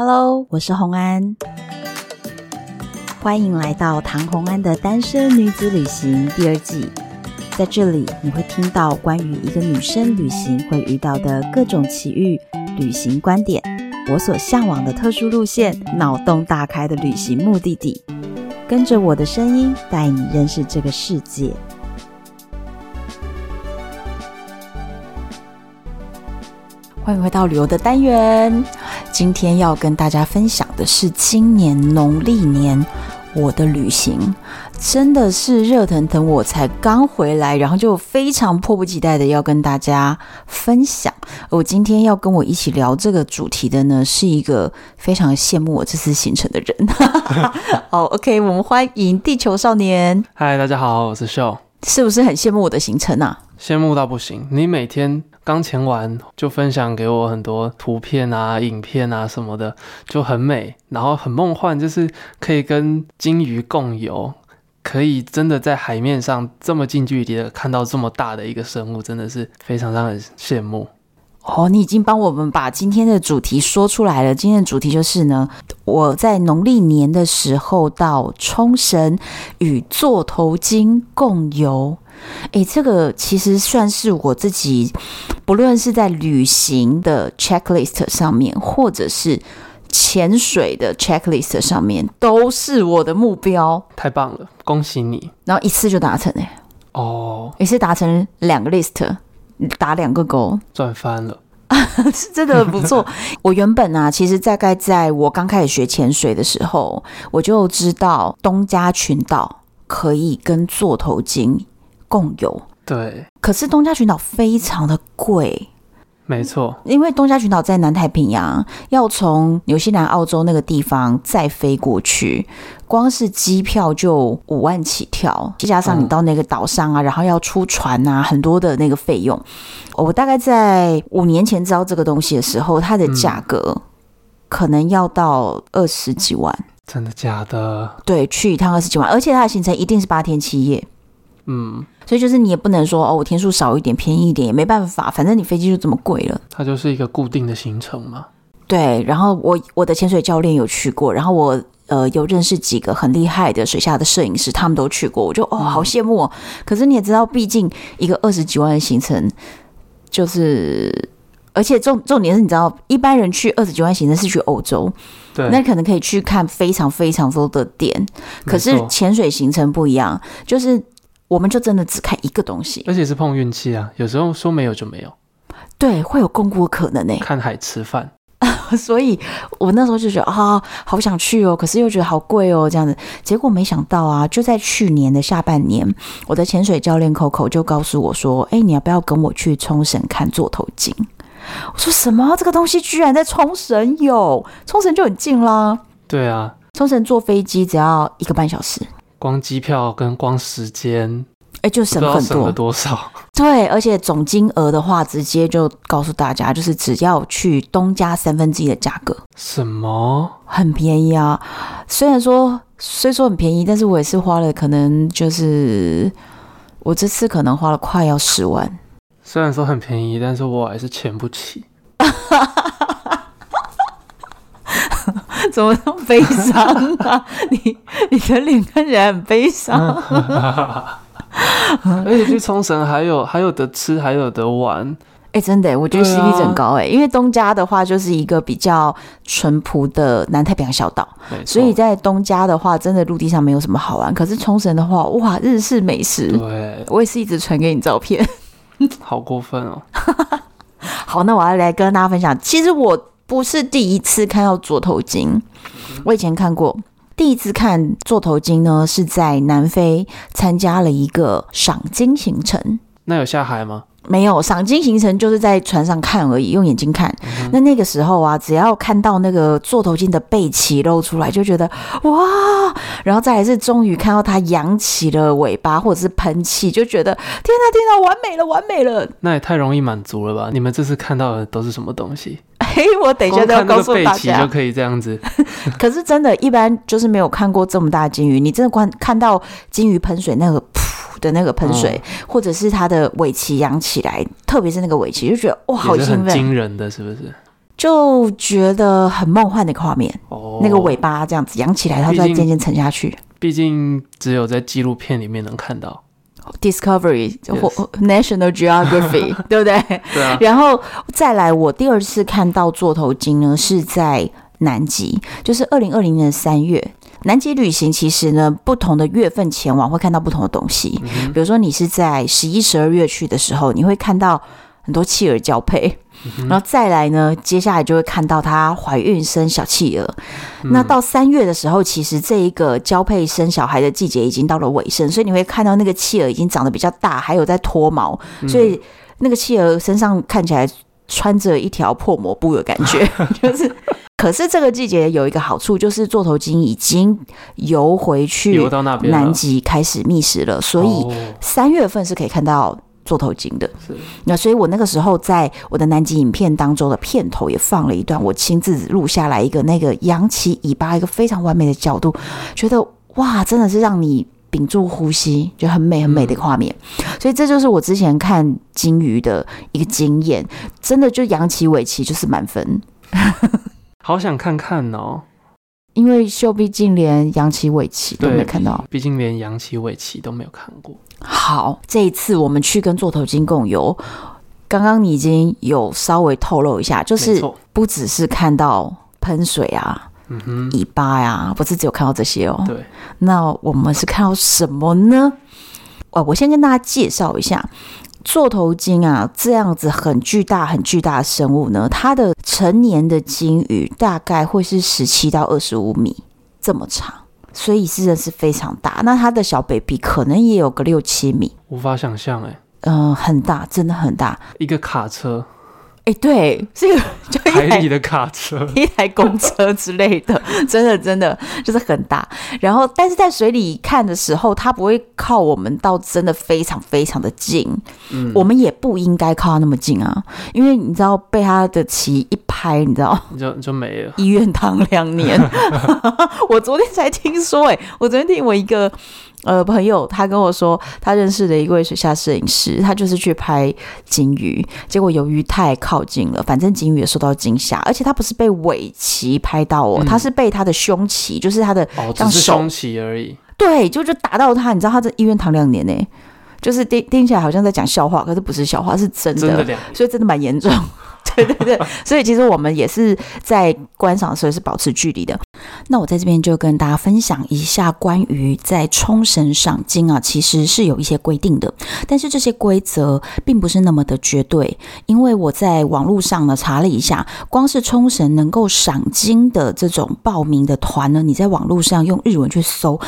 Hello，我是红安，欢迎来到唐红安的单身女子旅行第二季。在这里，你会听到关于一个女生旅行会遇到的各种奇遇、旅行观点，我所向往的特殊路线，脑洞大开的旅行目的地。跟着我的声音，带你认识这个世界。欢迎回到旅游的单元。今天要跟大家分享的是今年农历年我的旅行，真的是热腾腾，我才刚回来，然后就非常迫不及待的要跟大家分享。我今天要跟我一起聊这个主题的呢，是一个非常羡慕我这次行程的人。好，OK，我们欢迎地球少年。嗨，大家好，我是秀。是不是很羡慕我的行程啊？羡慕到不行，你每天。刚前完就分享给我很多图片啊、影片啊什么的，就很美，然后很梦幻，就是可以跟鲸鱼共游，可以真的在海面上这么近距离的看到这么大的一个生物，真的是非常让人羡慕。哦，你已经帮我们把今天的主题说出来了。今天的主题就是呢，我在农历年的时候到冲绳与座头鲸共游。诶，这个其实算是我自己，不论是在旅行的 checklist 上面，或者是潜水的 checklist 上面，都是我的目标。太棒了，恭喜你！然后一次就达成诶。哦，一次达成两个 list，打两个勾，赚翻了，是真的不错。我原本啊，其实大概在我刚开始学潜水的时候，我就知道东加群岛可以跟座头鲸。共有。对，可是东加群岛非常的贵，没错，因为东加群岛在南太平洋，要从纽西兰、澳洲那个地方再飞过去，光是机票就五万起跳，再加上你到那个岛上啊，嗯、然后要出船啊，很多的那个费用。我大概在五年前知道这个东西的时候，它的价格可能要到二十几万，嗯、真的假的？对，去一趟二十几万，而且它的行程一定是八天七夜。嗯，所以就是你也不能说哦，我天数少一点，便宜一点也没办法，反正你飞机就这么贵了。它就是一个固定的行程嘛。对，然后我我的潜水教练有去过，然后我呃有认识几个很厉害的水下的摄影师，他们都去过，我就哦好羡慕哦。嗯、可是你也知道，毕竟一个二十几万的行程，就是而且重重点是，你知道一般人去二十几万行程是去欧洲，对，那可能可以去看非常非常多的点，可是潜水行程不一样，就是。我们就真的只看一个东西，而且是碰运气啊！有时候说没有就没有，对，会有共估的可能呢。看海吃饭，所以我那时候就觉得啊，好想去哦，可是又觉得好贵哦，这样子。结果没想到啊，就在去年的下半年，我的潜水教练 Coco 就告诉我说：“哎，你要不要跟我去冲绳看座头鲸？”我说：“什么？这个东西居然在冲绳有？冲绳就很近啦。”对啊，冲绳坐飞机只要一个半小时。光机票跟光时间，哎、欸，就省很多。省了多少？对，而且总金额的话，直接就告诉大家，就是只要去东加三分之一的价格。什么？很便宜啊！虽然说虽说很便宜，但是我也是花了，可能就是我这次可能花了快要十万。虽然说很便宜，但是我还是钱不起。怎么那么悲伤啊？你你的脸看起来很悲伤。而且去冲绳还有还有得吃，还有得玩。哎、欸，真的，我觉得 CP 值很高哎。啊、因为东加的话就是一个比较淳朴的南太平洋小岛，所以在东加的话，真的陆地上没有什么好玩。可是冲绳的话，哇，日式美食。对，我也是一直传给你照片。好过分哦。好，那我要来跟大家分享。其实我。不是第一次看到座头鲸，我以前看过。第一次看座头鲸呢，是在南非参加了一个赏金行程。那有下海吗？没有，赏金行程就是在船上看而已，用眼睛看。嗯、那那个时候啊，只要看到那个座头鲸的背鳍露出来，就觉得哇！然后再来是终于看到它扬起了尾巴或者是喷气，就觉得天哪天哪，完美了完美了！那也太容易满足了吧？你们这次看到的都是什么东西？嘿，我等一下都要告诉大家，就可以这样子。可是真的，一般就是没有看过这么大金鱼。你真的观看到金鱼喷水那个噗的那个喷水，哦、或者是它的尾鳍扬起来，特别是那个尾鳍，就觉得哇，好兴奋，惊人的是不是？就觉得很梦幻的一个画面。哦，那个尾巴这样子扬起来，它就在渐渐沉下去。毕竟只有在纪录片里面能看到。Discovery 或 National Geography，对不对？对啊。然后再来，我第二次看到座头鲸呢，是在南极，就是二零二零年的三月。南极旅行其实呢，不同的月份前往会看到不同的东西。嗯、比如说，你是在十一、十二月去的时候，你会看到很多企鹅交配。嗯、然后再来呢，接下来就会看到它怀孕生小企鹅。嗯、那到三月的时候，其实这一个交配生小孩的季节已经到了尾声，所以你会看到那个企鹅已经长得比较大，还有在脱毛，嗯、所以那个企鹅身上看起来穿着一条破抹布 的感觉，就是。可是这个季节有一个好处，就是座头鲸已经游回去，游到那边南极开始觅食了，所以三月份是可以看到座头巾的。是，那所以我那个时候在我的南极影片当中的片头也放了一段，我亲自录下来一个那个扬起尾巴一个非常完美的角度，觉得哇，真的是让你屏住呼吸，就很美很美的画面。嗯、所以这就是我之前看鲸鱼的一个经验，真的就扬起尾鳍就是满分。好想看看哦，因为秀毕竟连扬起尾鳍都没看到，毕竟连扬起尾鳍都没有看过。好，这一次我们去跟座头鲸共游，刚刚你已经有稍微透露一下，就是不只是看到喷水啊，嗯哼，尾巴呀，不是只有看到这些哦。对，那我们是看到什么呢？哦，我先跟大家介绍一下。座头鲸啊，这样子很巨大、很巨大的生物呢，它的成年的鲸鱼大概会是十七到二十五米这么长，所以是真的是非常大。那它的小 baby 可能也有个六七米，无法想象哎，嗯、呃，很大，真的很大，一个卡车。哎，对，这个就一台，海里的卡车，一台公车之类的，真的真的就是很大。然后，但是在水里看的时候，它不会靠我们到真的非常非常的近。嗯，我们也不应该靠它那么近啊，因为你知道被它的鳍一拍，你知道就就没了。医院躺两年 我昨天才听说，哎，我昨天听我一个。呃，朋友，他跟我说，他认识的一位水下摄影师，他就是去拍鲸鱼，结果由于太靠近了，反正鲸鱼也受到惊吓，而且他不是被尾鳍拍到哦，嗯、他是被他的胸鳍，就是他的哦，只是胸鳍而已。对，就就打到他，你知道他在医院躺两年呢，就是听听起来好像在讲笑话，可是不是笑话，是真的，真的所以真的蛮严重。对对对，所以其实我们也是在观赏的时候是保持距离的。那我在这边就跟大家分享一下关于在冲绳赏金啊，其实是有一些规定的，但是这些规则并不是那么的绝对。因为我在网络上呢查了一下，光是冲绳能够赏金的这种报名的团呢，你在网络上用日文去搜，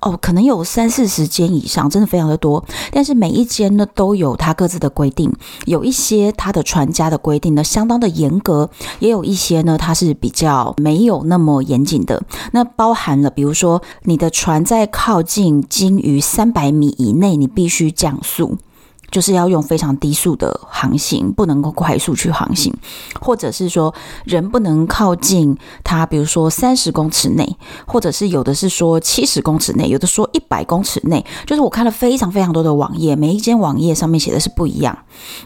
哦，可能有三四十间以上，真的非常的多。但是每一间呢都有它各自的规定，有一些它的船家的规定相当的严格，也有一些呢，它是比较没有那么严谨的。那包含了，比如说你的船在靠近鲸鱼三百米以内，你必须降速。就是要用非常低速的航行，不能够快速去航行，或者是说人不能靠近它，比如说三十公尺内，或者是有的是说七十公尺内，有的说一百公尺内。就是我看了非常非常多的网页，每一间网页上面写的是不一样。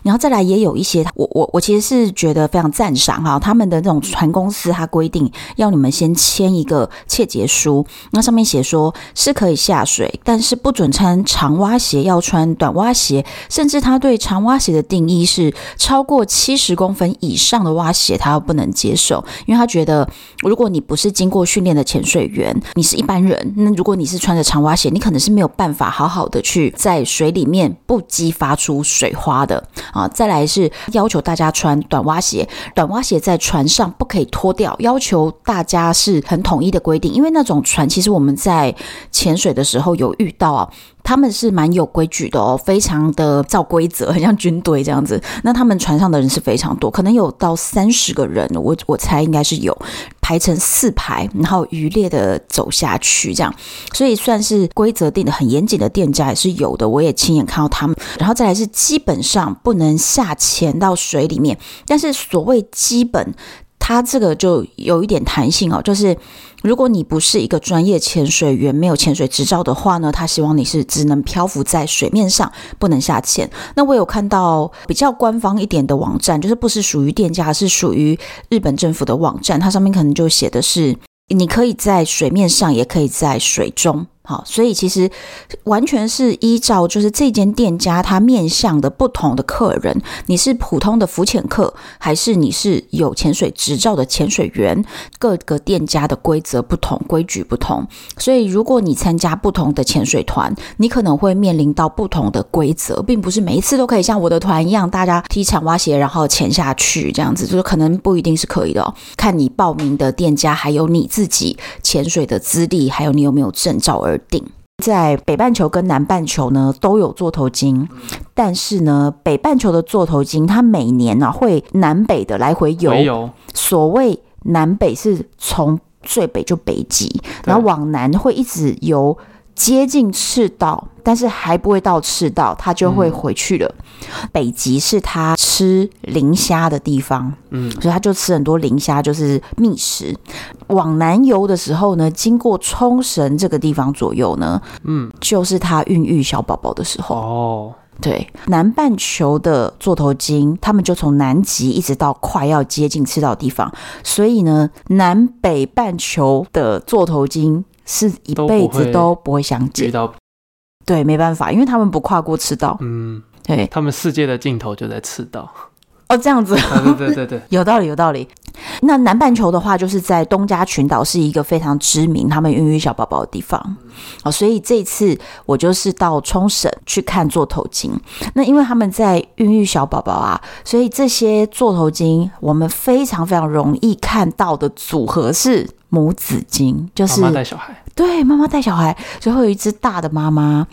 然后再来也有一些，我我我其实是觉得非常赞赏哈，他们的这种船公司，它规定要你们先签一个切结书，那上面写说是可以下水，但是不准穿长蛙鞋，要穿短蛙鞋。甚至他对长蛙鞋的定义是超过七十公分以上的蛙鞋，他不能接受，因为他觉得如果你不是经过训练的潜水员，你是一般人，那如果你是穿着长蛙鞋，你可能是没有办法好好的去在水里面不激发出水花的啊。再来是要求大家穿短蛙鞋，短蛙鞋在船上不可以脱掉，要求大家是很统一的规定，因为那种船其实我们在潜水的时候有遇到啊。他们是蛮有规矩的哦，非常的照规则，很像军队这样子。那他们船上的人是非常多，可能有到三十个人，我我猜应该是有排成四排，然后鱼列的走下去这样，所以算是规则定得很严谨的店家也是有的，我也亲眼看到他们。然后再来是基本上不能下潜到水里面，但是所谓基本。它这个就有一点弹性哦，就是如果你不是一个专业潜水员，没有潜水执照的话呢，他希望你是只能漂浮在水面上，不能下潜。那我有看到比较官方一点的网站，就是不是属于店家，是属于日本政府的网站，它上面可能就写的是，你可以在水面上，也可以在水中。好，所以其实完全是依照就是这间店家他面向的不同的客人，你是普通的浮潜客，还是你是有潜水执照的潜水员，各个店家的规则不同，规矩不同。所以如果你参加不同的潜水团，你可能会面临到不同的规则，并不是每一次都可以像我的团一样，大家踢铲挖鞋然后潜下去这样子，就是可能不一定是可以的哦。看你报名的店家，还有你自己潜水的资历，还有你有没有证照而。而定在北半球跟南半球呢都有座头鲸，但是呢，北半球的座头鲸它每年呢、啊、会南北的来回游。所谓南北是从最北就北极，然后往南会一直游。接近赤道，但是还不会到赤道，它就会回去了。嗯、北极是它吃磷虾的地方，嗯，所以它就吃很多磷虾，就是觅食。往南游的时候呢，经过冲绳这个地方左右呢，嗯，就是它孕育小宝宝的时候。哦，对，南半球的座头鲸，他们就从南极一直到快要接近赤道的地方，所以呢，南北半球的座头鲸。是一辈子都不会相见，对，没办法，因为他们不跨过赤道，嗯，对，他们世界的尽头就在赤道，哦，这样子，对对对对，有道理有道理。那南半球的话，就是在东加群岛是一个非常知名他们孕育小宝宝的地方，哦，所以这次我就是到冲绳去看座头鲸。那因为他们在孕育小宝宝啊，所以这些座头鲸我们非常非常容易看到的组合是。母子鲸就是妈妈带小孩，对，妈妈带小孩，最后有一只大的妈妈，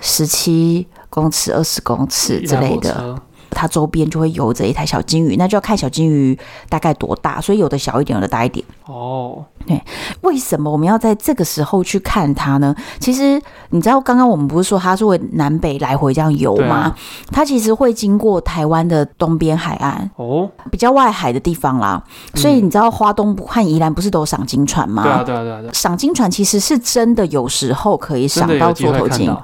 十七公尺、二十公尺之类的。它周边就会游着一台小金鱼，那就要看小金鱼大概多大，所以有的小一点，有的大一点。哦，对，为什么我们要在这个时候去看它呢？其实你知道，刚刚我们不是说它是会南北来回这样游吗？啊、它其实会经过台湾的东边海岸，哦，比较外海的地方啦。所以你知道花东和宜兰不是都有赏金船吗？对啊，对啊，对啊。赏金船其实是真的有时候可以赏到座头鲸。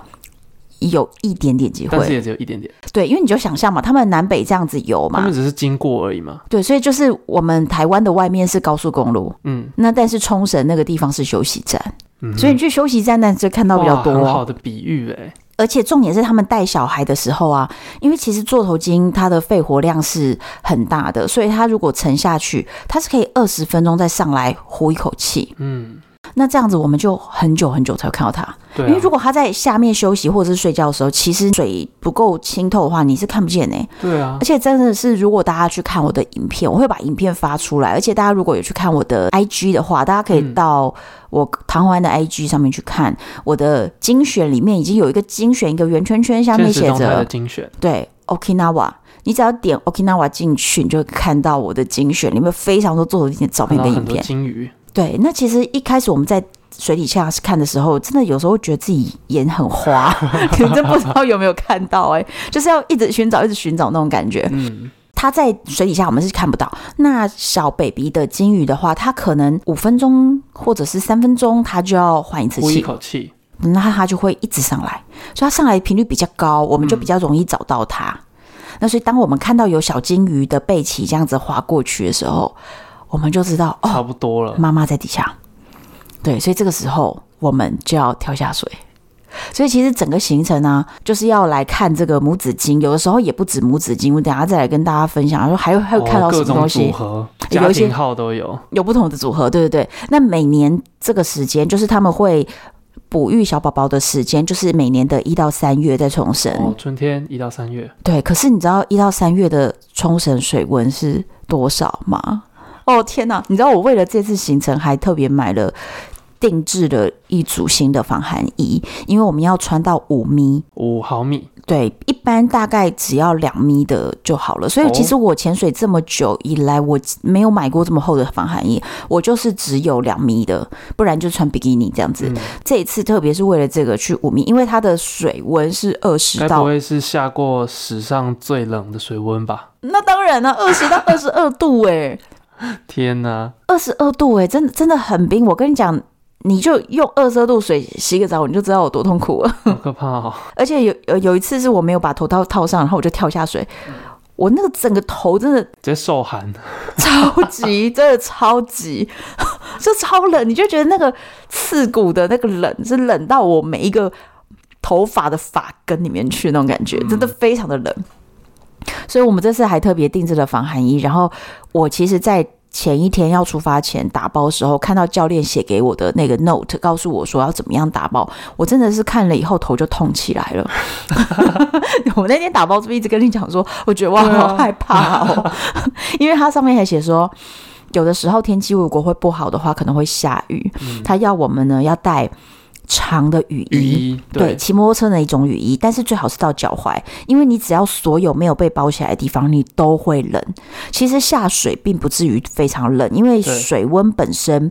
有一点点机会，但是也只有一点点。对，因为你就想象嘛，他们南北这样子游嘛，他们只是经过而已嘛。对，所以就是我们台湾的外面是高速公路，嗯，那但是冲绳那个地方是休息站，嗯，所以你去休息站那就看到比较多。很好的比喻哎，而且重点是他们带小孩的时候啊，因为其实座头鲸它的肺活量是很大的，所以它如果沉下去，它是可以二十分钟再上来呼一口气，嗯。那这样子我们就很久很久才会看到它，对啊，因为如果它在下面休息或者是睡觉的时候，其实水不够清透的话，你是看不见的。对啊，而且真的是，如果大家去看我的影片，我会把影片发出来。而且大家如果有去看我的 IG 的话，大家可以到我唐环的 IG 上面去看我的精选，里面已经有一个精选，一个圆圈圈下面写着精选，对 Okinawa，你只要点 Okinawa 进去，你就会看到我的精选里面非常多座头鲸的照片跟影片，金鱼。对，那其实一开始我们在水底下看的时候，真的有时候会觉得自己眼很花，真不知道有没有看到哎、欸，就是要一直寻找，一直寻找那种感觉。嗯，它在水底下我们是看不到。那小 baby 的金鱼的话，它可能五分钟或者是三分钟，它就要换一次气，一口气，那它就会一直上来，所以它上来频率比较高，我们就比较容易找到它。嗯、那所以当我们看到有小金鱼的背鳍这样子划过去的时候，我们就知道哦，差不多了。妈妈在底下，对，所以这个时候我们就要跳下水。所以其实整个行程呢、啊，就是要来看这个母子鲸。有的时候也不止母子鲸，我等下再来跟大家分享。说还有还有看到什么东西？组合，家庭号都有，有不同的组合。对对对。那每年这个时间，就是他们会哺育小宝宝的时间，就是每年的一到三月在冲绳。哦，春天一到三月。对，可是你知道一到三月的冲绳水温是多少吗？哦天哪！你知道我为了这次行程还特别买了定制的一组新的防寒衣，因为我们要穿到五米，五毫米。对，一般大概只要两米的就好了。所以其实我潜水这么久以来，我没有买过这么厚的防寒衣，我就是只有两米的，不然就穿比基尼这样子。嗯、这一次特别是为了这个去五米，因为它的水温是二十到，不会是下过史上最冷的水温吧？那当然了，二十到二十二度哎、欸。天哪，二十二度哎、欸，真的真的很冰。我跟你讲，你就用二十二度水洗个澡，你就知道有多痛苦了，好可怕哦！而且有有有一次是我没有把头套套上，然后我就跳下水，我那个整个头真的直接受寒，超级真的超级，就超冷，你就觉得那个刺骨的那个冷是冷到我每一个头发的发根里面去那种感觉，真的非常的冷。所以我们这次还特别定制了防寒衣，然后我其实，在前一天要出发前打包的时候，看到教练写给我的那个 note，告诉我说要怎么样打包，我真的是看了以后头就痛起来了。我那天打包是不是一直跟你讲说，我觉得我好害怕哦，因为它上面还写说，有的时候天气如果会不好的话，可能会下雨，他要我们呢要带。长的雨衣，雨衣对，骑摩托车的一种雨衣，但是最好是到脚踝，因为你只要所有没有被包起来的地方，你都会冷。其实下水并不至于非常冷，因为水温本身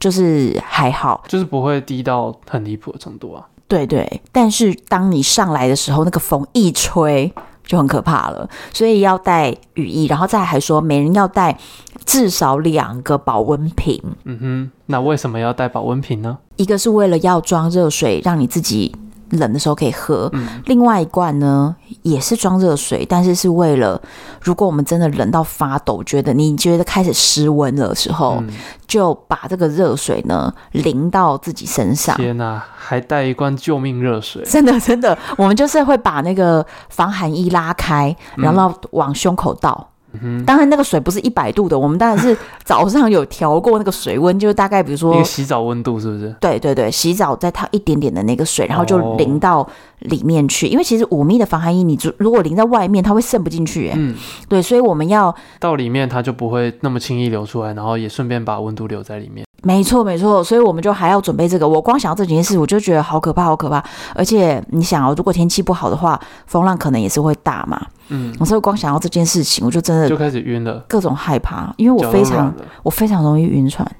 就是还好，就是不会低到很离谱的程度啊。对对，但是当你上来的时候，那个风一吹。就很可怕了，所以要带雨衣，然后再还说每人要带至少两个保温瓶。嗯哼，那为什么要带保温瓶呢？一个是为了要装热水，让你自己冷的时候可以喝；嗯、另外一罐呢也是装热水，但是是为了如果我们真的冷到发抖，觉得你觉得开始失温的时候，嗯、就把这个热水呢淋到自己身上。天哪！还带一罐救命热水，真的真的，我们就是会把那个防寒衣拉开，然后往胸口倒。嗯，当然那个水不是一百度的，我们当然是 早上有调过那个水温，就是大概比如说一个洗澡温度是不是？对对对，洗澡再烫一点点的那个水，然后就淋到里面去。哦、因为其实五米的防寒衣，你如果淋在外面，它会渗不进去。嗯，对，所以我们要到里面，它就不会那么轻易流出来，然后也顺便把温度留在里面。没错，没错，所以我们就还要准备这个。我光想到这几件事，我就觉得好可怕，好可怕。而且你想哦，如果天气不好的话，风浪可能也是会大嘛。嗯，我所以光想到这件事情，我就真的就开始晕了，各种害怕，因为我非常我非常容易晕船，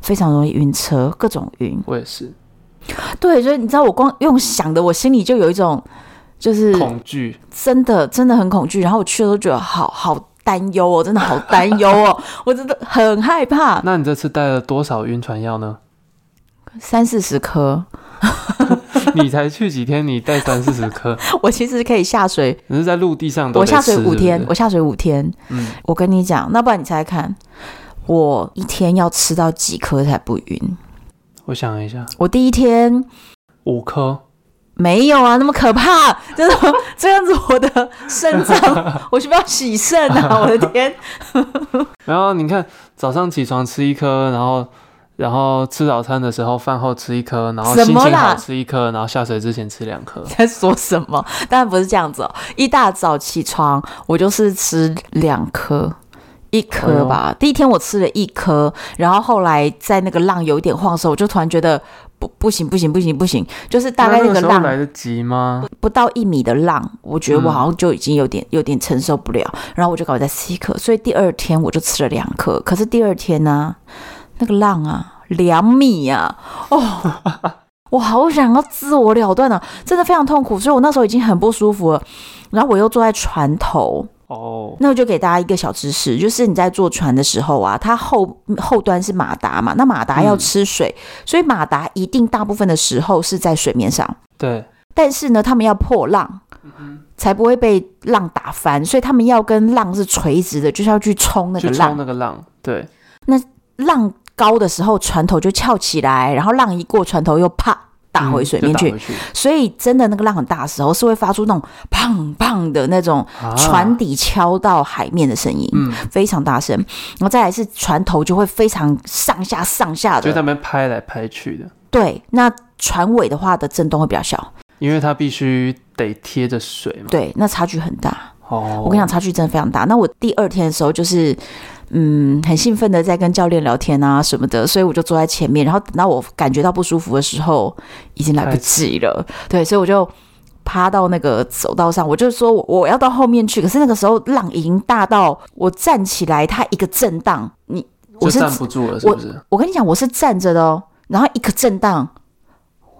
非常容易晕车，各种晕。我也是。对，所以你知道，我光用想的，我心里就有一种就是恐惧，真的真的很恐惧。然后我去了都觉得好好。担忧哦，真的好担忧哦，我真的很害怕。那你这次带了多少晕船药呢？三四十颗。你才去几天，你带三四十颗？我其实可以下水。你是在陆地上都我下水五天，我下水五天。嗯，我跟你讲，那不然你猜猜看，我一天要吃到几颗才不晕？我想一下，我第一天五颗。没有啊，那么可怕！真的这样子，我的肾脏，我需不要洗肾啊？我的天！然后你看，早上起床吃一颗，然后然后吃早餐的时候，饭后吃一颗，然后心情好吃一颗，然后下水之前吃两颗。在说什么？当然不是这样子哦。一大早起床，我就是吃两颗，一颗吧。哎、第一天我吃了一颗，然后后来在那个浪有一点晃的时候，我就突然觉得。不不行不行不行不行，就是大概那个浪来得及吗？不到一米的浪，我觉得我好像就已经有点有点承受不了，然后我就搞在吃一颗，所以第二天我就吃了两颗。可是第二天呢、啊，那个浪啊，两米啊，哦，我好想要自我了断啊，真的非常痛苦，所以我那时候已经很不舒服了。然后我又坐在船头。哦，oh. 那我就给大家一个小知识，就是你在坐船的时候啊，它后后端是马达嘛，那马达要吃水，嗯、所以马达一定大部分的时候是在水面上。对，但是呢，他们要破浪，嗯、才不会被浪打翻，所以他们要跟浪是垂直的，就是要去冲那个浪。冲那个浪，对。那浪高的时候，船头就翘起来，然后浪一过，船头又啪。打回水面去，所以真的那个浪很大的时候，是会发出那种砰砰的那种船底敲到海面的声音，嗯、非常大声。然后再来是船头就会非常上下上下的，就在那边拍来拍去的。对，那船尾的话的震动会比较小，因为它必须得贴着水嘛。对，那差距很大。哦，我跟你讲，差距真的非常大。那我第二天的时候就是。嗯，很兴奋的在跟教练聊天啊什么的，所以我就坐在前面，然后等到我感觉到不舒服的时候，已经来不及了。对，所以我就趴到那个走道上，我就说我我要到后面去。可是那个时候浪已经大到我站起来，它一个震荡，你我是站不住了，是不是？我，我跟你讲，我是站着的哦，然后一个震荡，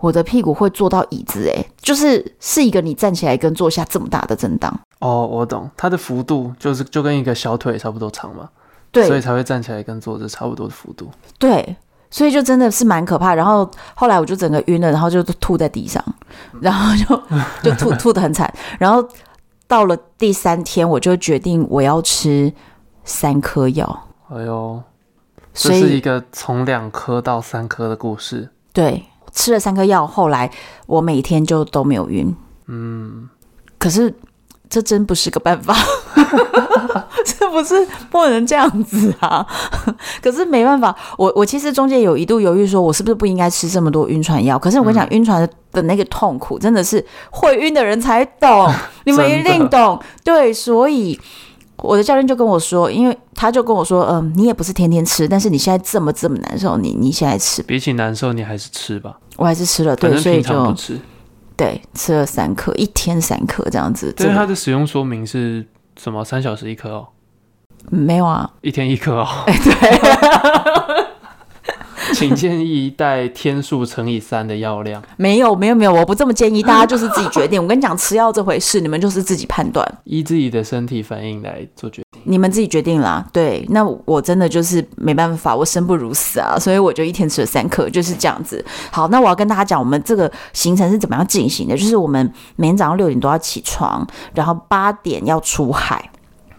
我的屁股会坐到椅子，诶，就是是一个你站起来跟坐下这么大的震荡。哦，我懂，它的幅度就是就跟一个小腿差不多长嘛。对，所以才会站起来跟坐着差不多的幅度。对，所以就真的是蛮可怕。然后后来我就整个晕了，然后就吐在地上，然后就 就吐 吐的很惨。然后到了第三天，我就决定我要吃三颗药。哎呦，这是一个从两颗到三颗的故事。对，吃了三颗药，后来我每天就都没有晕。嗯，可是这真不是个办法，这不是不能这样子啊。可是没办法，我我其实中间有一度犹豫，说我是不是不应该吃这么多晕船药。可是我跟你讲，晕船的那个痛苦真的是会晕的人才懂，你们一定懂。对，所以。我的教练就跟我说，因为他就跟我说，嗯、呃，你也不是天天吃，但是你现在这么这么难受，你你现在吃，比起难受，你还是吃吧。我还是吃了，对，所以就吃，对，吃了三颗，一天三颗这样子。对，它的使用说明是什么？三小时一颗哦？没有啊，一天一颗哦。哎，对。请建议带天数乘以三的药量。没有，没有，没有，我不这么建议，大家就是自己决定。我跟你讲，吃药这回事，你们就是自己判断，依自己的身体反应来做决定。你们自己决定啦。对，那我真的就是没办法，我生不如死啊，所以我就一天吃了三颗，就是这样子。好，那我要跟大家讲，我们这个行程是怎么样进行的？就是我们每天早上六点多要起床，然后八点要出海。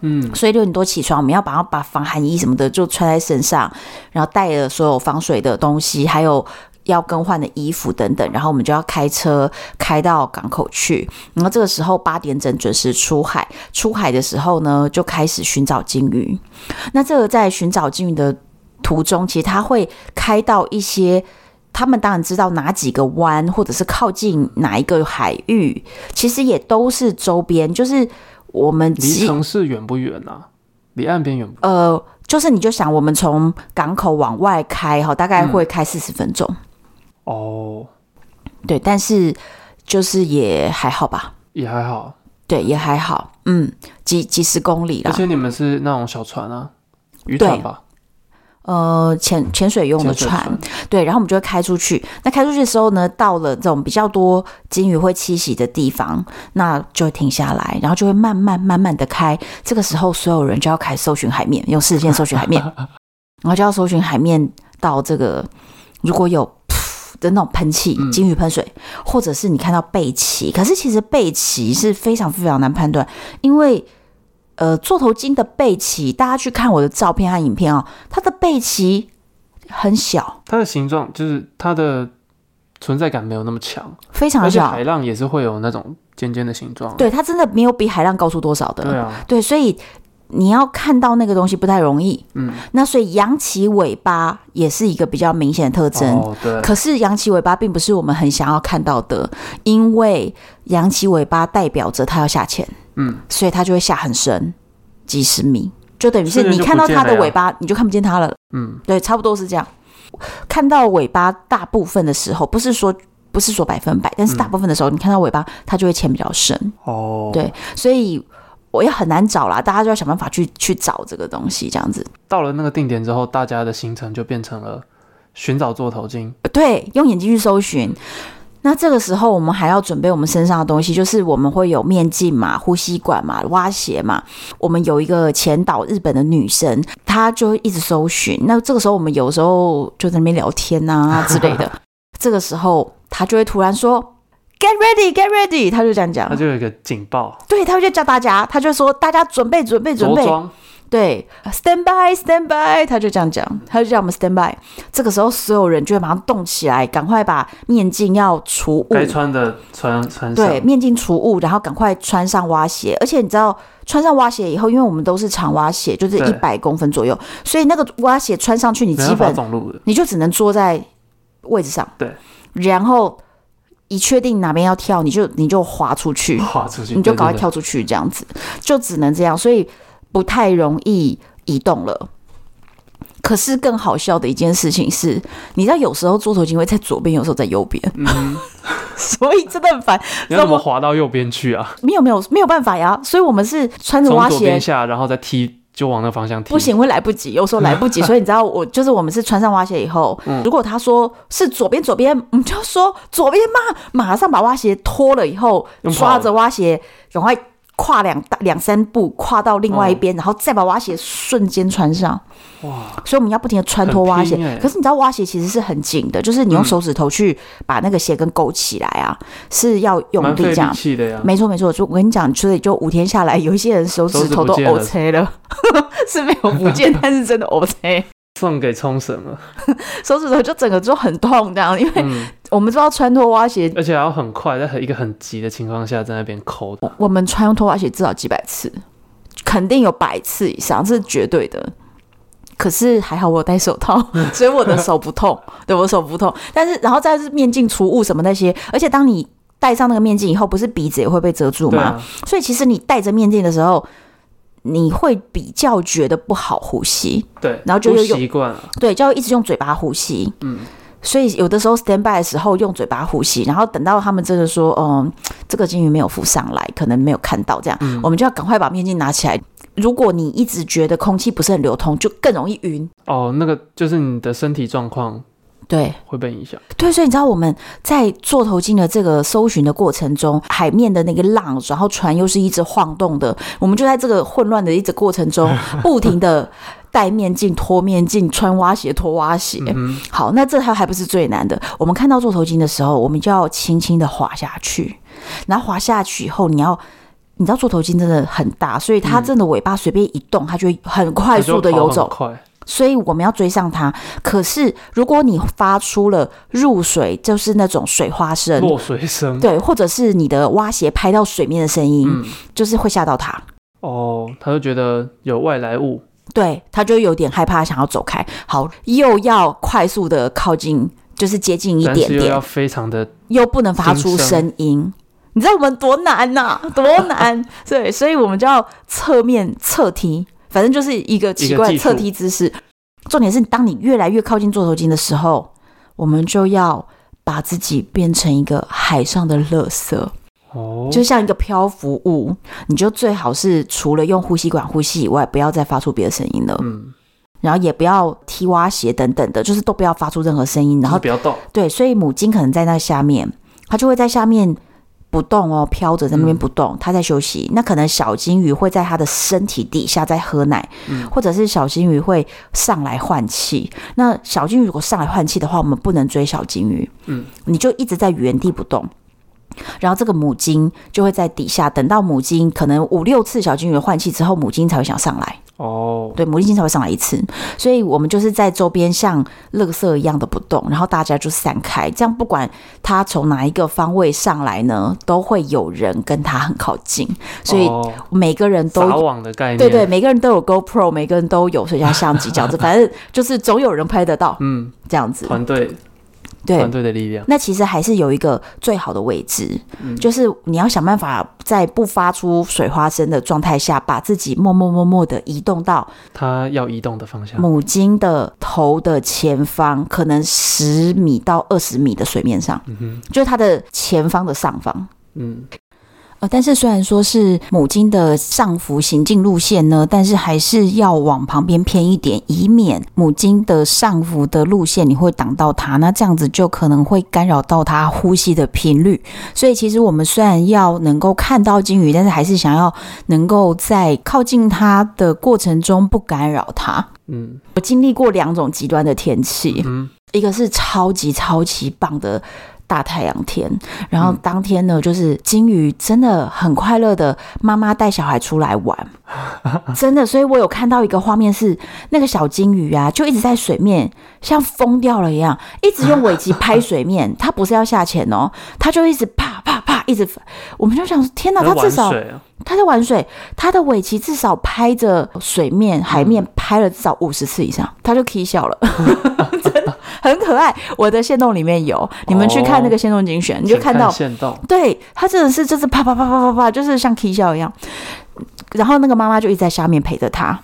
嗯，所以六点多起床，我们要把把防寒衣什么的就穿在身上，然后带了所有防水的东西，还有要更换的衣服等等，然后我们就要开车开到港口去。然后这个时候八点整准时出海，出海的时候呢，就开始寻找鲸鱼。那这个在寻找鲸鱼的途中，其实他会开到一些，他们当然知道哪几个湾，或者是靠近哪一个海域，其实也都是周边，就是。我们离城市远不远啊？离岸边远不远？呃，就是你就想，我们从港口往外开哈，大概会开四十分钟。哦、嗯，对，但是就是也还好吧，也还好，对，也还好，嗯，几几十公里啦。而且你们是那种小船啊，渔船吧？呃，潜潜水用的船，船，对，然后我们就会开出去。那开出去的时候呢，到了这种比较多鲸鱼会栖息的地方，那就会停下来，然后就会慢慢慢慢的开。这个时候，所有人就要开始搜寻海面，用视线搜寻海面，然后就要搜寻海面到这个如果有噗的那种喷气，鲸鱼喷水，或者是你看到背鳍。可是其实背鳍是非常非常难判断，因为。呃，座头鲸的背鳍，大家去看我的照片和影片哦，它的背鳍很小，它的形状就是它的存在感没有那么强，非常小。海浪也是会有那种尖尖的形状，对，它真的没有比海浪高出多少的，对啊，对，所以你要看到那个东西不太容易，嗯，那所以扬起尾巴也是一个比较明显的特征，哦，对。可是扬起尾巴并不是我们很想要看到的，因为扬起尾巴代表着它要下潜。嗯，所以它就会下很深，几十米，就等于是你看到它的尾巴，你就看不见它了。嗯，对，差不多是这样。看到尾巴大部分的时候，不是说不是说百分百，但是大部分的时候，你看到尾巴，它就会潜比较深。哦，对，所以我也很难找啦，大家就要想办法去去找这个东西，这样子。到了那个定点之后，大家的行程就变成了寻找座头鲸，对，用眼睛去搜寻。那这个时候，我们还要准备我们身上的东西，就是我们会有面镜嘛、呼吸管嘛、蛙鞋嘛。我们有一个前导日本的女生，她就会一直搜寻。那这个时候，我们有时候就在那边聊天啊之类的。这个时候，她就会突然说：“Get ready, get ready。”他就这样讲，他就有一个警报。对，他就叫大家，他就说：“大家准备，准备，准备。”对，stand by，stand by，他就这样讲，他就叫我们 stand by。这个时候，所有人就会马上动起来，赶快把面镜要除雾，该穿的穿穿上。对，面镜除雾，然后赶快穿上蛙鞋。而且你知道，穿上蛙鞋以后，因为我们都是长蛙鞋，就是一百公分左右，所以那个蛙鞋穿上去，你基本你就只能坐在位置上。对，然后一确定哪边要跳，你就你就滑出去，滑出去，你就赶快跳出去，这样子就只能这样。所以。不太容易移动了，可是更好笑的一件事情是，你知道有时候座头鲸会在左边，有时候在右边，嗯、所以真的很烦。你要怎么滑到右边去啊？没有没有没有办法呀，所以我们是穿着蛙鞋然后再踢，就往那方向踢。不行，会来不及，有时候 来不及。所以你知道，我就是我们是穿上蛙鞋以后，嗯、如果他说是左边左边，我们就说左边嘛，马上把蛙鞋脱了以后，抓着蛙鞋赶快。跨两大两三步跨到另外一边，哦、然后再把蛙鞋瞬间穿上。哇！所以我们要不停的穿脱挖鞋。可是你知道挖鞋其实是很紧的，就是你用手指头去把那个鞋跟勾起来啊，嗯、是要用力这样。的呀。没错没错，就我跟你讲，所以就五天下来，有一些人手指头都 OK 了，了 是没有不见，但是真的 OK。送给冲绳了，手指头就整个就很痛这样，因为我们知道穿脱蛙鞋，而且还要很快，在一个很急的情况下在那边抠。我们穿脱蛙鞋至少几百次，肯定有百次以上，这是绝对的。可是还好我有戴手套，所以我的手不痛，对，我手不痛。但是然后再是面镜、除雾什么那些，而且当你戴上那个面镜以后，不是鼻子也会被遮住吗？啊、所以其实你戴着面镜的时候。你会比较觉得不好呼吸，对，然后就用习惯了，对，就要一直用嘴巴呼吸，嗯，所以有的时候 stand by 的时候用嘴巴呼吸，然后等到他们真的说，嗯，这个金鱼没有浮上来，可能没有看到这样，嗯、我们就要赶快把面镜拿起来。如果你一直觉得空气不是很流通，就更容易晕。哦，那个就是你的身体状况。对，会被影响。对，所以你知道我们在做头巾的这个搜寻的过程中，海面的那个浪，然后船又是一直晃动的，我们就在这个混乱的一直过程中，不停的戴面镜、脱面镜、穿蛙鞋、脱蛙鞋。嗯、好，那这还还不是最难的。我们看到做头巾的时候，我们就要轻轻的滑下去，然后滑下去以后，你要，你知道座头鲸真的很大，所以它真的尾巴随便一动，它就会很快速的游走。所以我们要追上它。可是如果你发出了入水，就是那种水花声、落水声，对，或者是你的蛙鞋拍到水面的声音，嗯、就是会吓到它。哦，他就觉得有外来物，对，他就有点害怕，想要走开。好，又要快速的靠近，就是接近一点点，又要非常的，又不能发出声音。你知道我们多难呐、啊？多难？对，所以我们就要侧面侧踢。反正就是一个奇怪的侧踢姿势。重点是，当你越来越靠近座头鲸的时候，我们就要把自己变成一个海上的垃圾，哦，就像一个漂浮物。你就最好是除了用呼吸管呼吸以外，不要再发出别的声音了。嗯，然后也不要踢蛙鞋等等的，就是都不要发出任何声音。然后不要动。对，所以母鲸可能在那下面，它就会在下面。不动哦，飘着在那边不动，它、嗯、在休息。那可能小金鱼会在它的身体底下在喝奶，嗯、或者是小金鱼会上来换气。那小金鱼如果上来换气的话，我们不能追小金鱼，嗯，你就一直在原地不动。然后这个母鲸就会在底下等到母鲸可能五六次小金鱼换气之后，母鲸才会想上来。哦，对，母鲸才会上来一次，所以我们就是在周边像垃圾一样的不动，然后大家就散开，这样不管它从哪一个方位上来呢，都会有人跟它很靠近，所以每个人都撒网的概念，对对，每个人都有 GoPro，每个人都有摄像相机，这样子，反正就是总有人拍得到，嗯，这样子。团队。对，团队的力量。那其实还是有一个最好的位置，嗯、就是你要想办法在不发出水花声的状态下，把自己默默默默的移动到它要移动的方向，母鲸的头的前方，可能十米到二十米的水面上，嗯、就是它的前方的上方，嗯。但是虽然说是母鲸的上浮行进路线呢，但是还是要往旁边偏一点，以免母鲸的上浮的路线你会挡到它，那这样子就可能会干扰到它呼吸的频率。所以其实我们虽然要能够看到鲸鱼，但是还是想要能够在靠近它的过程中不干扰它。嗯，我经历过两种极端的天气，嗯，一个是超级超级棒的。大太阳天，然后当天呢，就是金鱼真的很快乐的，妈妈带小孩出来玩，真的，所以我有看到一个画面是那个小金鱼啊，就一直在水面像疯掉了一样，一直用尾鳍拍水面，它不是要下潜哦，它就一直啪啪啪一直，我们就想说天哪，它至少它在玩水，它的尾鳍至少拍着水面海面拍了至少五十次以上，它就 K 笑了。很可爱，我的线洞里面有，你们去看那个线洞精选，哦、你就看到，线洞对，它真的是就是啪啪啪啪啪啪，就是像 K 笑一样，然后那个妈妈就一直在下面陪着他，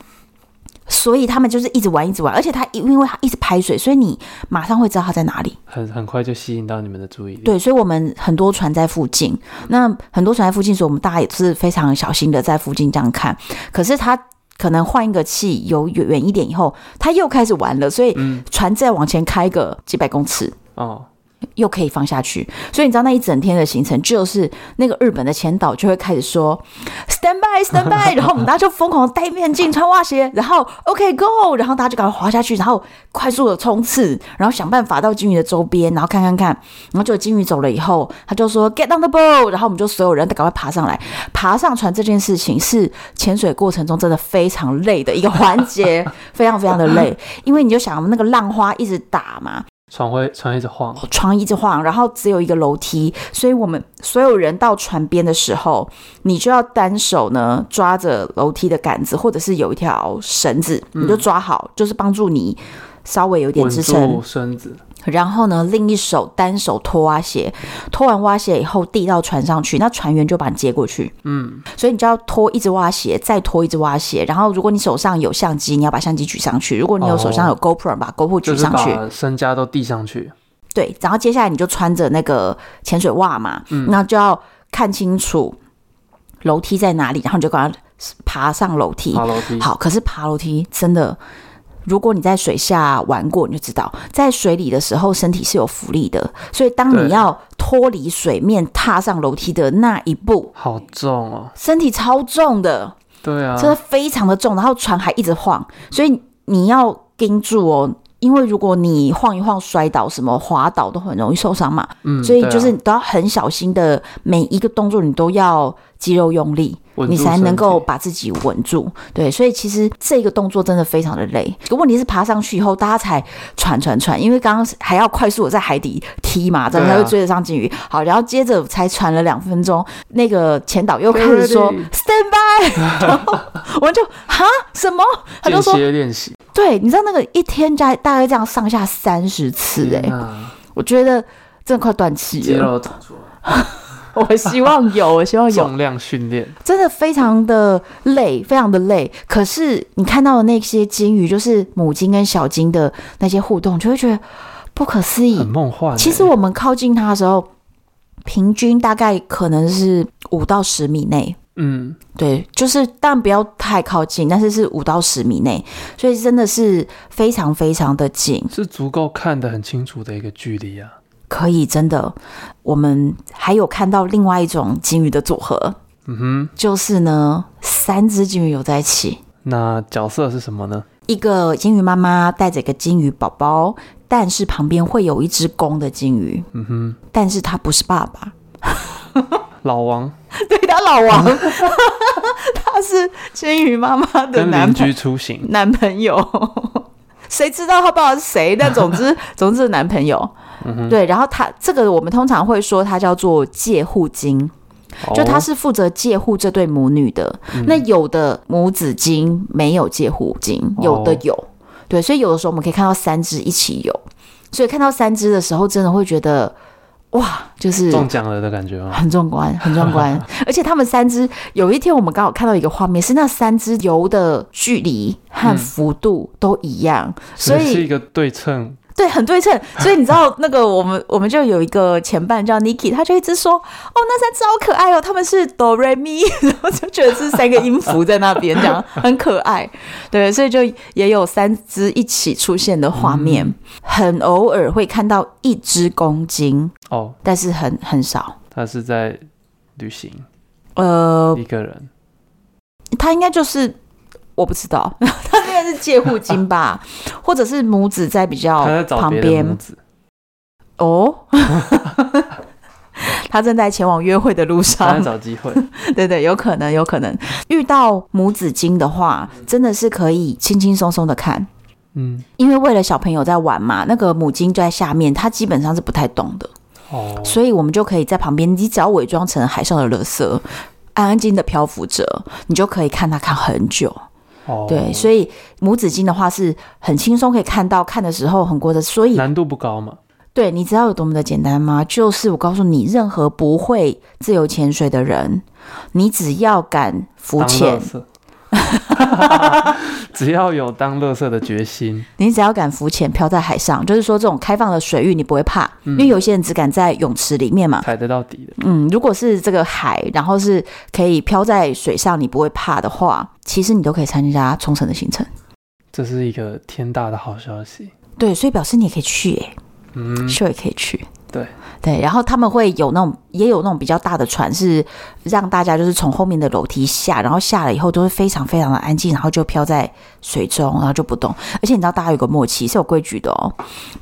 所以他们就是一直玩一直玩，而且他因为他一直拍水，所以你马上会知道他在哪里，很很快就吸引到你们的注意力。对，所以我们很多船在附近，那很多船在附近，所以我们大家也是非常小心的在附近这样看，可是他。可能换一个气游远一点以后，他又开始玩了，所以船再往前开个几百公尺，嗯、哦，又可以放下去，所以你知道那一整天的行程就是那个日本的前导就会开始说 stand by stand by，然后我们大家就疯狂戴面镜、穿袜鞋，然后 OK go，然后大家就赶快滑下去，然后快速的冲刺，然后想办法到鲸鱼的周边，然后看看看，然后就鲸鱼走了以后，他就说 get on the boat，然后我们就所有人都赶快爬上来，爬上船这件事情是潜水过程中真的非常累的一个环节，非常非常的累，因为你就想那个浪花一直打嘛。船会床一直晃，床一直晃，然后只有一个楼梯，所以我们所有人到船边的时候，你就要单手呢抓着楼梯的杆子，或者是有一条绳子，你就抓好，嗯、就是帮助你稍微有点支撑。身子。然后呢，另一手单手拖蛙鞋，拖完蛙鞋以后递到船上去，那船员就把你接过去。嗯，所以你就要拖一只蛙鞋，再拖一只蛙鞋。然后，如果你手上有相机，你要把相机举上去；如果你有手上有 GoPro，把 GoPro 举上去，哦就是、把身家都递上去。对，然后接下来你就穿着那个潜水袜嘛，嗯，那就要看清楚楼梯在哪里，然后你就赶快爬上楼梯。爬楼梯，好，可是爬楼梯真的。如果你在水下玩过，你就知道，在水里的时候身体是有浮力的，所以当你要脱离水面踏上楼梯的那一步，好重哦，身体超重的，对啊，真的非常的重，然后船还一直晃，所以你要盯住哦，因为如果你晃一晃摔倒，什么滑倒都很容易受伤嘛，嗯，所以就是你都要很小心的，每一个动作你都要肌肉用力。你才能够把自己稳住，对，所以其实这个动作真的非常的累。可问题是爬上去以后，大家才喘喘喘，因为刚刚还要快速的在海底踢嘛，这样才会追得上鲸鱼。好，然后接着才喘了两分钟，那个前导又开始说 stand by，然后我们就哈什么？他就说练习。对，你知道那个一天加大概这样上下三十次，哎、啊，我觉得真的快断气了。我希望有，我希望有重量训练，真的非常的累，非常的累。可是你看到的那些鲸鱼，就是母鲸跟小鲸的那些互动，就会觉得不可思议，很梦幻。其实我们靠近它的时候，平均大概可能是五到十米内。嗯，对，就是但不要太靠近，但是是五到十米内，所以真的是非常非常的近，是足够看得很清楚的一个距离啊。可以，真的，我们还有看到另外一种金鱼的组合，嗯哼，就是呢，三只金鱼游在一起。那角色是什么呢？一个金鱼妈妈带着一个金鱼宝宝，但是旁边会有一只公的金鱼，嗯哼，但是他不是爸爸，老王，对，他老王，他是金鱼妈妈的男邻居出行男朋友，谁知道他爸爸是谁？但总之，总之是男朋友。嗯、对，然后它这个我们通常会说它叫做介护鲸，哦、就它是负责介护这对母女的。嗯、那有的母子金没有介护鲸，有的有。哦、对，所以有的时候我们可以看到三只一起有，所以看到三只的时候，真的会觉得哇，就是中奖了的感觉，很壮观，很壮观。而且他们三只有一天我们刚好看到一个画面，是那三只游的距离和幅度都一样，嗯、所以是一个对称。对，很对称，所以你知道那个我们我们就有一个前伴叫 Niki，他就一直说哦，那三只好可爱哦，他们是哆瑞咪，然后就觉得是三个音符在那边，这样很可爱。对，所以就也有三只一起出现的画面，嗯、很偶尔会看到一只公鲸哦，但是很很少。他是在旅行，呃，一个人，他应该就是。我不知道，他应该是介护鲸吧，或者是母子在比较旁边。哦，他正在前往约会的路上，在找机会。对对，有可能，有可能遇到母子鲸的话，真的是可以轻轻松松的看。嗯，因为为了小朋友在玩嘛，那个母鲸就在下面，它基本上是不太动的。哦，所以我们就可以在旁边，你只要伪装成海上的垃圾，安安静静的漂浮着，你就可以看它看很久。对，所以母子金的话是很轻松可以看到，看的时候很过的，所以难度不高嘛。对，你知道有多么的简单吗？就是我告诉你，任何不会自由潜水的人，你只要敢浮潜。只要有当乐色的决心，你只要敢浮潜漂在海上，就是说这种开放的水域你不会怕，嗯、因为有些人只敢在泳池里面嘛，踩得到底的。嗯，如果是这个海，然后是可以漂在水上，你不会怕的话，其实你都可以参加冲绳的行程。这是一个天大的好消息。对，所以表示你也可以去，哎，嗯，秀也可以去。对对，然后他们会有那种，也有那种比较大的船，是让大家就是从后面的楼梯下，然后下了以后都是非常非常的安静，然后就飘在水中，然后就不动。而且你知道，大家有个默契是有规矩的哦。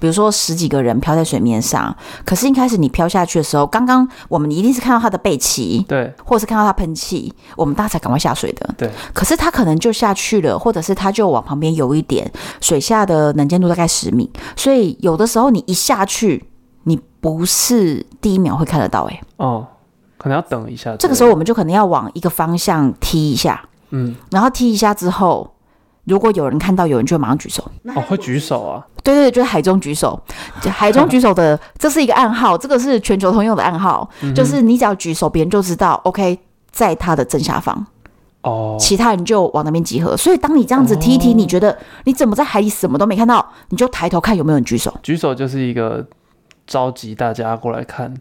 比如说十几个人飘在水面上，可是一开始你飘下去的时候，刚刚我们一定是看到他的背鳍，对，或者是看到他喷气，我们大家才赶快下水的。对，可是他可能就下去了，或者是他就往旁边游一点，水下的能见度大概十米，所以有的时候你一下去。你不是第一秒会看得到哎、欸，哦，可能要等一下。这个时候我们就可能要往一个方向踢一下，嗯，然后踢一下之后，如果有人看到，有人就会马上举手。哦，会举手啊？对对对，就是海中举手，海中举手的，这是一个暗号，这个是全球通用的暗号，嗯、就是你只要举手，别人就知道，OK，在他的正下方，哦，其他人就往那边集合。所以当你这样子踢一踢，你觉得你怎么在海里什么都没看到，你就抬头看有没有人举手。举手就是一个。召集大家过来看，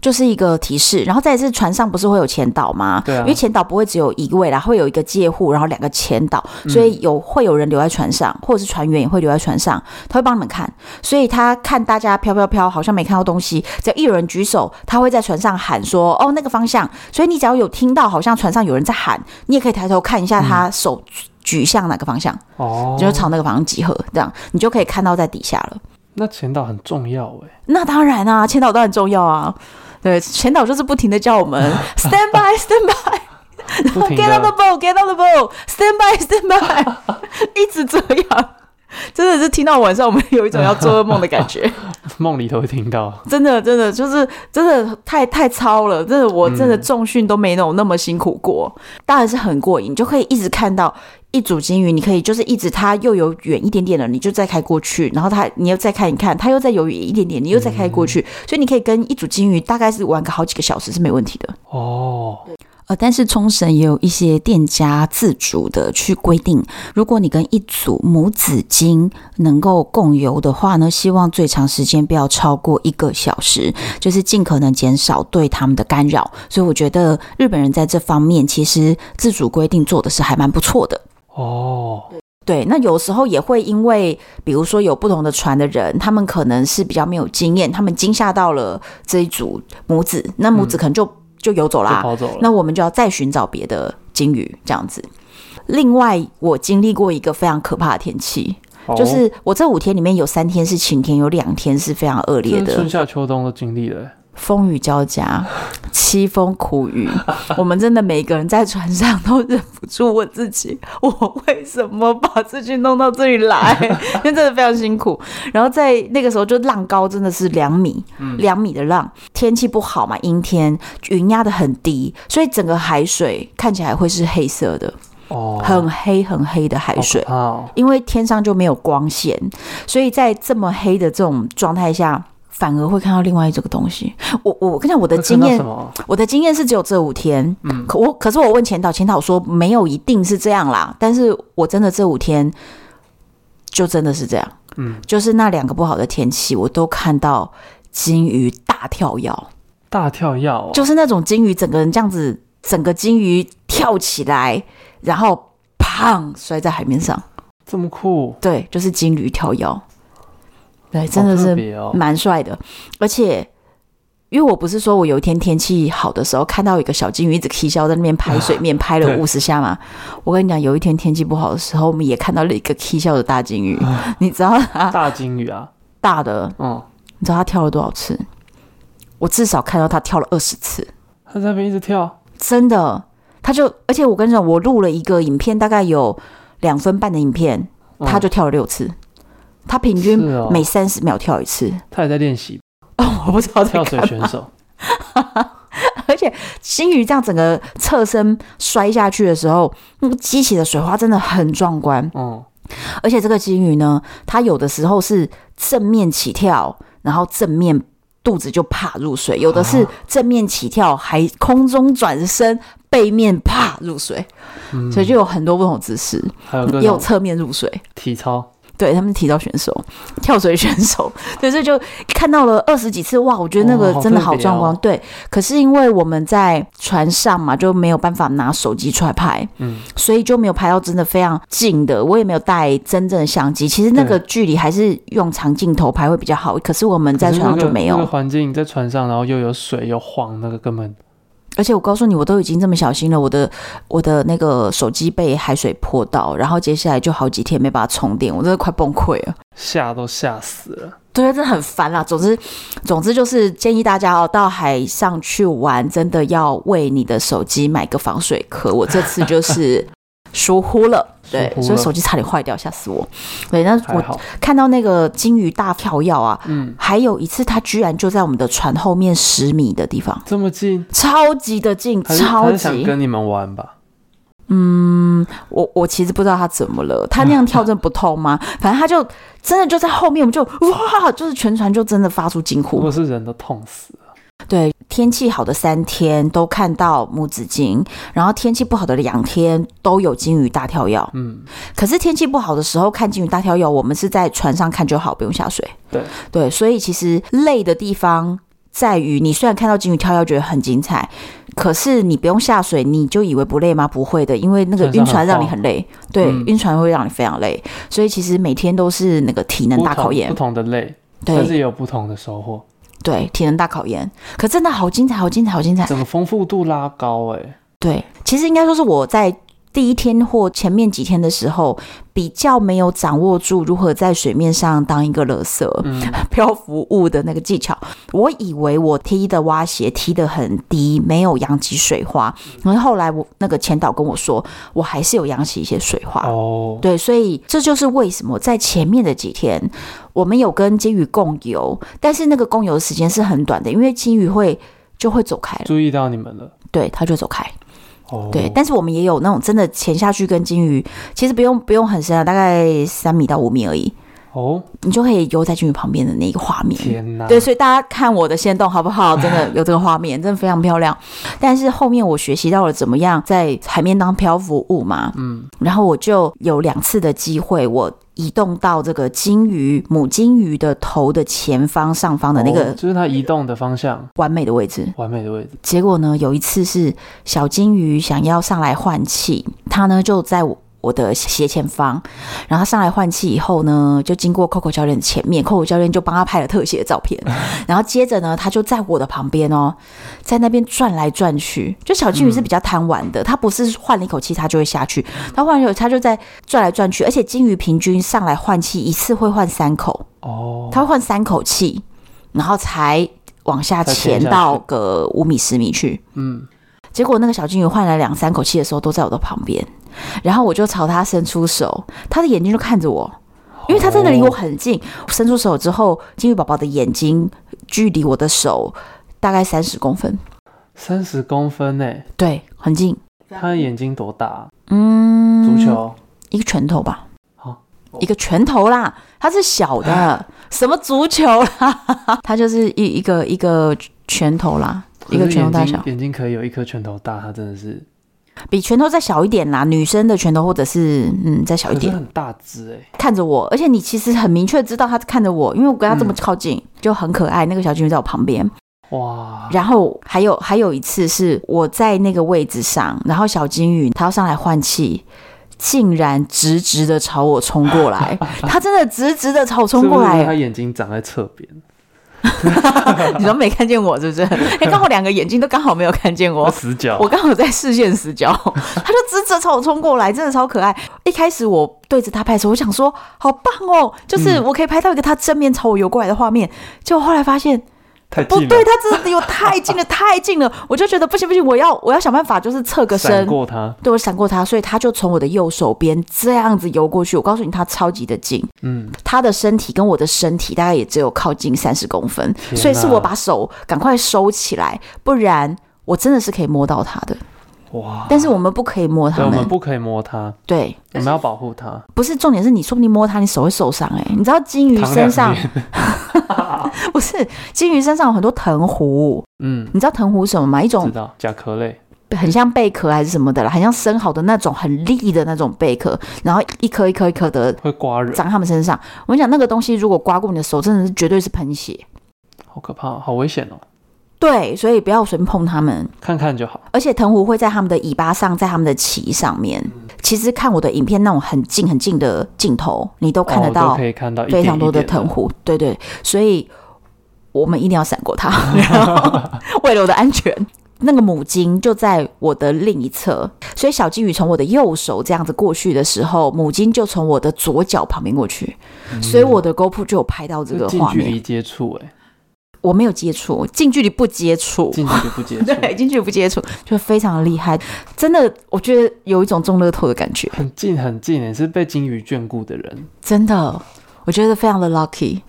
就是一个提示。然后再次船上不是会有前导吗？对啊，因为前导不会只有一位啦，会有一个借护，然后两个前导，所以有会有人留在船上，或者是船员也会留在船上，他会帮你们看。所以他看大家飘飘飘，好像没看到东西，只要一有人举手，他会在船上喊说：“哦，那个方向。”所以你只要有听到，好像船上有人在喊，你也可以抬头看一下他手举向哪个方向，哦，就是朝那个方向集合，这样你就可以看到在底下了。那前导很重要哎，那当然啊，前导都很重要啊。对，前导就是不停的叫我们 stand by，stand by，get on the boat，get on the boat，stand by，stand by，一直这样，真的是听到晚上我们有一种要做噩梦的感觉，梦里头会听到，真的真的就是真的太太糙了，真的我真的重训都没有那么辛苦过，当然是很过瘾，就可以一直看到。一组金鱼，你可以就是一直它又有远一点点了，你就再开过去，然后它你又再看一看，它又再有远一点点，你又再开过去，嗯、所以你可以跟一组金鱼大概是玩个好几个小时是没问题的。哦。呃，但是冲绳也有一些店家自主的去规定，如果你跟一组母子鲸能够共游的话呢，希望最长时间不要超过一个小时，就是尽可能减少对他们的干扰。所以我觉得日本人在这方面其实自主规定做的是还蛮不错的。哦，对，那有时候也会因为，比如说有不同的船的人，他们可能是比较没有经验，他们惊吓到了这一组母子，那母子可能就、嗯、就游走啦，跑走了，那我们就要再寻找别的鲸鱼这样子。另外，我经历过一个非常可怕的天气，哦、就是我这五天里面有三天是晴天，有两天是非常恶劣的，春夏秋冬都经历了。风雨交加，凄风苦雨，我们真的每个人在船上都忍不住问自己：我为什么把自己弄到这里来？因为真的非常辛苦。然后在那个时候，就浪高真的是两米，两米的浪，天气不好嘛，阴天，云压的很低，所以整个海水看起来会是黑色的，哦，很黑很黑的海水，因为天上就没有光线，所以在这么黑的这种状态下。反而会看到另外一种东西。我我跟你讲，我的经验，我的经验是只有这五天。嗯，可我可是我问前导，前导说没有一定是这样啦。但是我真的这五天就真的是这样。嗯，就是那两个不好的天气，我都看到金鱼大跳跃，大跳跃、哦，就是那种金鱼整个人这样子，整个金鱼跳起来，然后砰摔在海面上，这么酷？对，就是金鱼跳跃。对，真的是蛮帅的，哦、而且因为我不是说我有一天天气好的时候看到一个小金鱼一直啼笑在那边拍水面 拍了五十下嘛，我跟你讲，有一天天气不好的时候，我们也看到了一个啼笑的大金鱼，你知道啊？大金鱼啊，大的，嗯，你知道它跳了多少次？我至少看到它跳了二十次，它在那边一直跳，真的，它就而且我跟你讲，我录了一个影片，大概有两分半的影片，它就跳了六次。嗯他平均每三十秒跳一次，哦、他也在练习。哦，我不知道跳水选手。而且金鱼这样整个侧身摔下去的时候，那个激起的水花真的很壮观。嗯，而且这个金鱼呢，它有的时候是正面起跳，然后正面肚子就啪入水；有的是正面起跳，还空中转身，背面啪入水。嗯、所以就有很多不同姿势，还有也有侧面入水体操。对他们提到选手、跳水选手，对，所以就看到了二十几次，哇，我觉得那个真的好壮观。哦哦、对，可是因为我们在船上嘛，就没有办法拿手机出来拍，嗯，所以就没有拍到真的非常近的。我也没有带真正的相机，其实那个距离还是用长镜头拍会比较好。可是我们在船上就没有。那个环境在船上，然后又有水又晃，那个根本。而且我告诉你，我都已经这么小心了，我的我的那个手机被海水泼到，然后接下来就好几天没办法充电，我真的快崩溃了，吓都吓死了。对，真的很烦啦。总之，总之就是建议大家哦，到海上去玩，真的要为你的手机买个防水壳。我这次就是。疏忽了，对，所以手机差点坏掉，吓死我。对，那我看到那个金鱼大跳跃啊，嗯，还有一次，它居然就在我们的船后面十米的地方，这么近，超级的近，超级。想跟你们玩吧？嗯，我我其实不知道他怎么了，他那样跳真的不痛吗？反正他就真的就在后面，我们就哇，就是全船就真的发出惊呼，如果是人都痛死。了。对，天气好的三天都看到母子鲸，然后天气不好的两天都有鲸鱼大跳跃。嗯，可是天气不好的时候看鲸鱼大跳跃，我们是在船上看就好，不用下水。对对，所以其实累的地方在于，你虽然看到鲸鱼跳跃觉得很精彩，可是你不用下水，你就以为不累吗？不会的，因为那个晕船让你很累。对，晕船会让你非常累，所以其实每天都是那个体能大考验，不同的累，但是也有不同的收获。对，体能大考验，可真的好精彩，好精彩，好精彩！整个丰富度拉高哎。对，其实应该说是我在第一天或前面几天的时候，比较没有掌握住如何在水面上当一个垃圾、嗯、漂浮物的那个技巧。我以为我踢的蛙鞋踢得很低，没有扬起水花。然后后来我那个前导跟我说，我还是有扬起一些水花。哦，对，所以这就是为什么在前面的几天，我们有跟金鱼共游，但是那个共游的时间是很短的，因为金鱼会就会走开了。注意到你们了，对，它就走开。对，但是我们也有那种真的潜下去跟金鱼，其实不用不用很深啊，大概三米到五米而已。哦，你就可以游在金鱼旁边的那个画面。天哪！对，所以大家看我的先动好不好？真的有这个画面，真的非常漂亮。但是后面我学习到了怎么样在海面当漂浮物嘛。嗯，然后我就有两次的机会，我。移动到这个金鱼母金鱼的头的前方上方的那个，哦，就是它移动的方向，完美的位置，完美的位置。结果呢，有一次是小金鱼想要上来换气，它呢就在我。的斜前方，然后上来换气以后呢，就经过 Coco 教练的前面，Coco 教练就帮他拍了特写的照片，然后接着呢，他就在我的旁边哦，在那边转来转去。就小金鱼是比较贪玩的，它、嗯、不是换了一口气它就会下去，它换了一口它就在转来转去，而且金鱼平均上来换气一次会换三口哦，它会换三口气，然后才往下潜到个五米十米去。嗯，结果那个小金鱼换了两三口气的时候，都在我的旁边。然后我就朝他伸出手，他的眼睛就看着我，因为他真的离我很近。伸出手之后，金鱼宝宝的眼睛距离我的手大概三十公分，三十公分呢？对，很近。他的眼睛多大？嗯，足球一个拳头吧。好，一个拳头啦。他是小的，什么足球啦？他就是一一个一个拳头啦，一个拳头大小。眼睛可以有一颗拳头大，他真的是。比拳头再小一点啦，女生的拳头或者是嗯再小一点，很大只哎、欸，看着我，而且你其实很明确知道他看着我，因为我跟他这么靠近，嗯、就很可爱。那个小金鱼在我旁边，哇！然后还有还有一次是我在那个位置上，然后小金鱼它要上来换气，竟然直直的朝我冲过来，它真的直直的朝我冲过来，它眼睛长在侧边。你都没看见我，是不是？哎、欸，刚好两个眼睛都刚好没有看见我，死角。我刚好在视线死角，他就直直朝我冲过来，真的超可爱。一开始我对着他拍的时候，我想说好棒哦，就是我可以拍到一个他正面朝我游过来的画面。结果后来发现。太近了，不对，他真的离我太近了，太近了，我就觉得不行不行，我要我要想办法，就是侧个身，闪过他，对，我闪过他，所以他就从我的右手边这样子游过去。我告诉你，他超级的近，嗯，他的身体跟我的身体大概也只有靠近三十公分，所以是我把手赶快收起来，不然我真的是可以摸到他的。哇！但是我们不可以摸他们，我们不可以摸他，对，我们要保护他。不是重点是你说不定摸他，你手会受伤哎、欸。你知道金鱼身上 不是金鱼身上有很多藤壶，嗯，你知道藤壶什么吗？一种知道甲壳类，很像贝壳还是什么的啦，很像生蚝的那种很利的那种贝壳，然后一颗一颗一颗的会刮人，长他们身上。我跟你讲，那个东西如果刮过你的手，真的是绝对是喷血，好可怕，好危险哦。对，所以不要随便碰它们，看看就好。而且藤壶会在它们的尾巴上，在它们的鳍上面。嗯、其实看我的影片，那种很近很近的镜头，你都看得到，可以看到非常多的藤壶。对对，所以我们一定要闪过它，然 后 为了我的安全。那个母鲸就在我的另一侧，所以小金鱼从我的右手这样子过去的时候，母鲸就从我的左脚旁边过去，嗯、所以我的 GoPro 就有拍到这个画面。近距离接触，哎。我没有接触，近距离不接触，近距离不接触，对，近距离不接触，就非常的厉害，真的，我觉得有一种中乐透的感觉，很近很近，也是被金鱼眷顾的人，真的，我觉得非常的 lucky，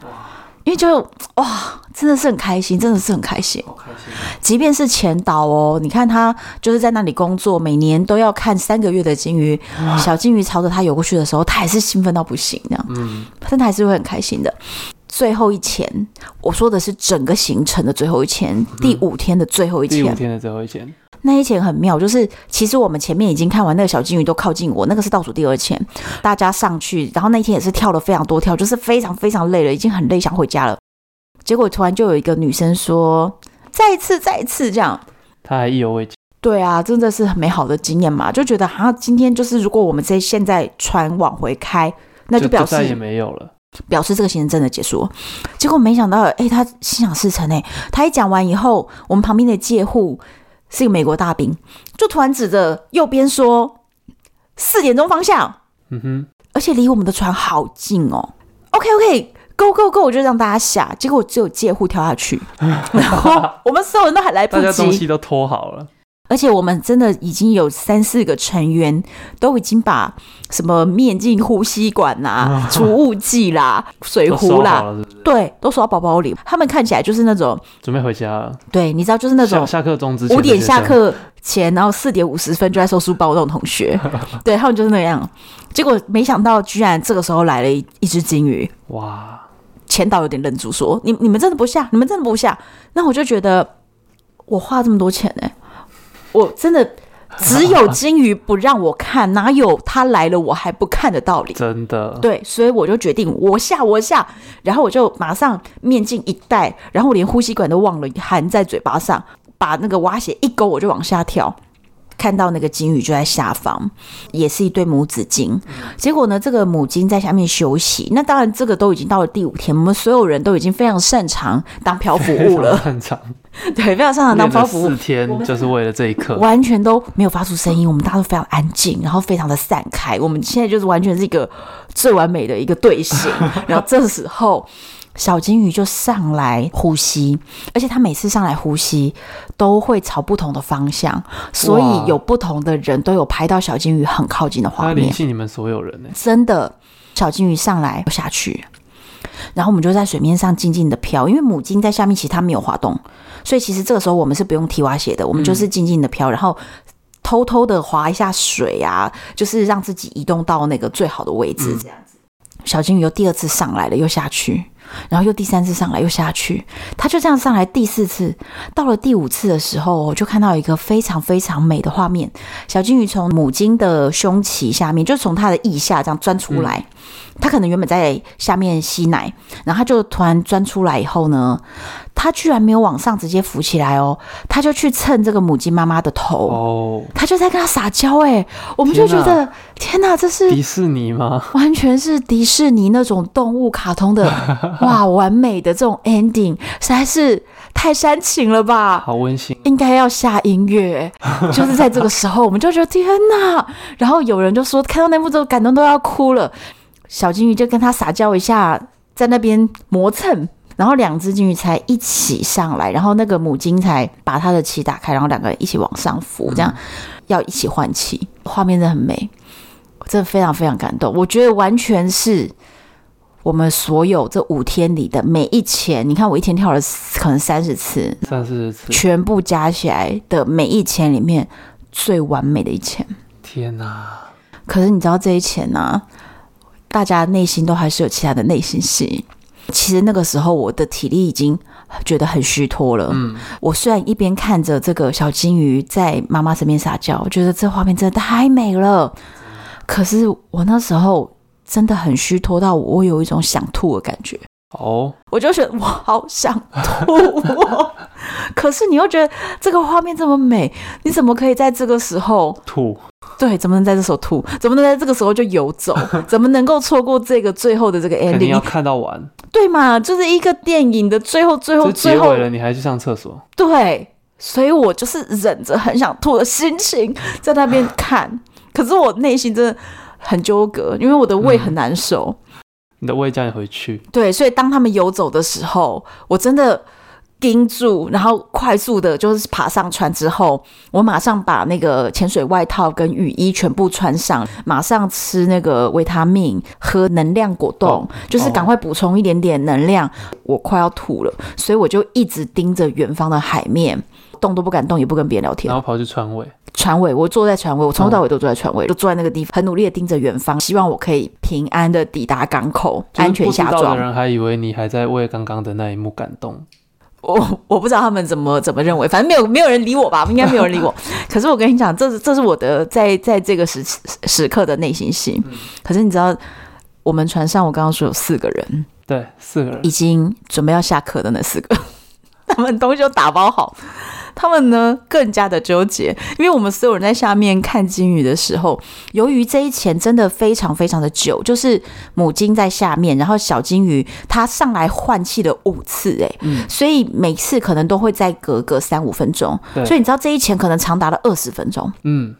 因为就哇，真的是很开心，真的是很开心，好开心，即便是前导哦，你看他就是在那里工作，每年都要看三个月的金鱼，小金鱼朝着他游过去的时候，他还是兴奋到不行，这样，嗯，但他还是会很开心的。最后一潜，我说的是整个行程的最后一潜，嗯、第五天的最后一潜。第五天的最后一潜，那一潜很妙，就是其实我们前面已经看完那个小金鱼都靠近我，那个是倒数第二潜，大家上去，然后那一天也是跳了非常多跳，就是非常非常累了，已经很累，想回家了。结果突然就有一个女生说：“再一次，再一次这样。”她还意犹未尽。对啊，真的是很美好的经验嘛，就觉得好像今天就是如果我们在现在船往回开，那就表示就再也没有了。表示这个行程真的结束。了，结果没想到，哎，他心想事成哎，他一讲完以后，我们旁边的借户是一个美国大兵，就突然指着右边说四点钟方向，嗯哼，而且离我们的船好近哦。OK OK，Go Go Go，我就让大家下，结果只有借户跳下去，然后我们所有人都还来不及，大家东西都拖好了。而且我们真的已经有三四个成员都已经把什么面镜、呼吸管呐、啊、除雾剂啦、水壶啦，是是对，都收到包包里。他们看起来就是那种准备回家了。对，你知道，就是那种下课钟之前五点下课前，然后四点五十分就在收书包那种同学。对，他们就是那样。结果没想到，居然这个时候来了一一只鲸鱼。哇！前导有点愣住，说：“你你们真的不下？你们真的不下？”那我就觉得，我花这么多钱呢、欸。我真的只有金鱼不让我看，哪有他来了我还不看的道理？真的，对，所以我就决定我下我下，然后我就马上面镜一戴，然后我连呼吸管都忘了含在嘴巴上，把那个蛙鞋一勾，我就往下跳。看到那个金鱼就在下方，也是一对母子鲸。结果呢，这个母鲸在下面休息。那当然，这个都已经到了第五天，我们所有人都已经非常擅长当漂浮物了。擅长，对，非常擅长当漂浮物。四天就是为了这一刻，完全都没有发出声音，我们大家都非常安静，然后非常的散开。我们现在就是完全是一个最完美的一个队形。然后这时候。小金鱼就上来呼吸，而且它每次上来呼吸都会朝不同的方向，所以有不同的人都有拍到小金鱼很靠近的画面。联系你们所有人呢？真的，小金鱼上来下去，然后我们就在水面上静静的飘，因为母鲸在下面，其实它没有滑动，所以其实这个时候我们是不用踢蛙鞋的，我们就是静静的飘，然后偷偷的划一下水啊，就是让自己移动到那个最好的位置，这样子。小金鱼又第二次上来了，又下去。然后又第三次上来，又下去，他就这样上来第四次，到了第五次的时候，我就看到一个非常非常美的画面。小金鱼从母鲸的胸鳍下面，就从它的腋下这样钻出来。它可能原本在下面吸奶，然后它就突然钻出来以后呢，它居然没有往上直接浮起来哦，它就去蹭这个母鲸妈妈的头哦，它就在跟它撒娇哎，我们就觉得天哪，这是迪士尼吗？完全是迪士尼那种动物卡通的 哇，完美的这种 ending，实在是太煽情了吧？好温馨，应该要下音乐，就是在这个时候，我们就觉得天哪，然后有人就说看到那幕之后感动都要哭了。小金鱼就跟他撒娇一下，在那边磨蹭，然后两只金鱼才一起上来，然后那个母鲸才把它的鳍打开，然后两个人一起往上浮，这样要一起换气，画面真的很美，真的非常非常感动。我觉得完全是我们所有这五天里的每一潜，你看我一天跳了可能三十次，三四十次，全部加起来的每一潜里面最完美的一潜。天哪！可是你知道这一钱呢、啊？大家内心都还是有其他的内心戏。其实那个时候我的体力已经觉得很虚脱了。嗯，我虽然一边看着这个小金鱼在妈妈身边撒娇，我觉得这画面真的太美了，可是我那时候真的很虚脱到我有一种想吐的感觉。哦，我就觉得我好想吐哦，可是你又觉得这个画面这么美，你怎么可以在这个时候吐？对，怎么能在这时候吐？怎么能在这个时候就游走？怎么能够错过这个最后的这个 ending？肯定要看到完，对嘛？就是一个电影的最后，最后，最后了，你还去上厕所？对，所以我就是忍着很想吐的心情在那边看，可是我内心真的很纠葛，因为我的胃很难受。嗯你的胃叫你回去，对，所以当他们游走的时候，我真的盯住，然后快速的，就是爬上船之后，我马上把那个潜水外套跟雨衣全部穿上，马上吃那个维他命，喝能量果冻，哦、就是赶快补充一点点能量。哦、我快要吐了，所以我就一直盯着远方的海面，动都不敢动，也不跟别人聊天，然后跑去船尾。船尾，我坐在船尾，我从头到尾都坐在船尾，就坐在那个地方，很努力的盯着远方，希望我可以平安的抵达港口，安全下装。的人还以为你还在为刚刚的那一幕感动。我我不知道他们怎么怎么认为，反正没有没有人理我吧，应该没有人理我。可是我跟你讲，这是这是我的在在这个时时刻的内心戏。可是你知道，我们船上我刚刚说有四个人，对，四个人已经准备要下课的那四个，他们东西都打包好。他们呢更加的纠结，因为我们所有人在下面看金鱼的时候，由于这一潜真的非常非常的久，就是母鲸在下面，然后小金鱼它上来换气了五次，哎，嗯，所以每次可能都会再隔个三五分钟，所以你知道这一潜可能长达了二十分钟，嗯，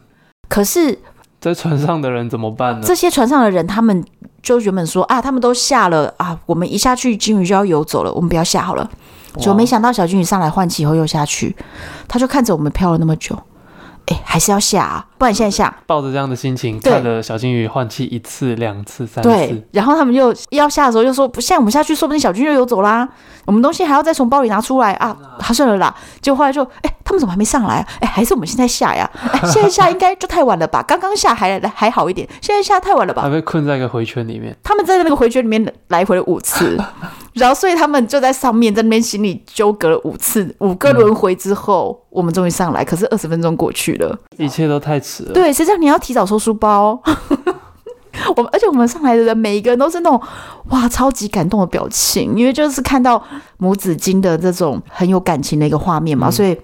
可是在船上的人怎么办呢？这些船上的人他们就原本说啊，他们都下了啊，我们一下去金鱼就要游走了，我们不要下好了。就没想到小金鱼上来换气以后又下去，他就看着我们漂了那么久，哎，还是要下啊，不然现在下。抱着这样的心情看着小金鱼换气一次、两次、三次，对。然后他们又要下的时候又说，不，现在我们下去，说不定小金鱼又游走啦。我们东西还要再从包里拿出来啊，好算了啦。结果后来就，哎，他们怎么还没上来啊？哎，还是我们现在下呀？哎，现在下应该就太晚了吧？刚刚下还还好一点，现在下太晚了吧？还被困在一个回圈里面。他们在那个回圈里面来回了五次。然后，所以他们就在上面，在那边心里纠葛了五次，五个轮回之后，嗯、我们终于上来。可是二十分钟过去了，一切都太迟了。对，谁叫你要提早收书包？我们而且我们上来的人每一个人都是那种哇，超级感动的表情，因为就是看到母子鲸的这种很有感情的一个画面嘛，嗯、所以。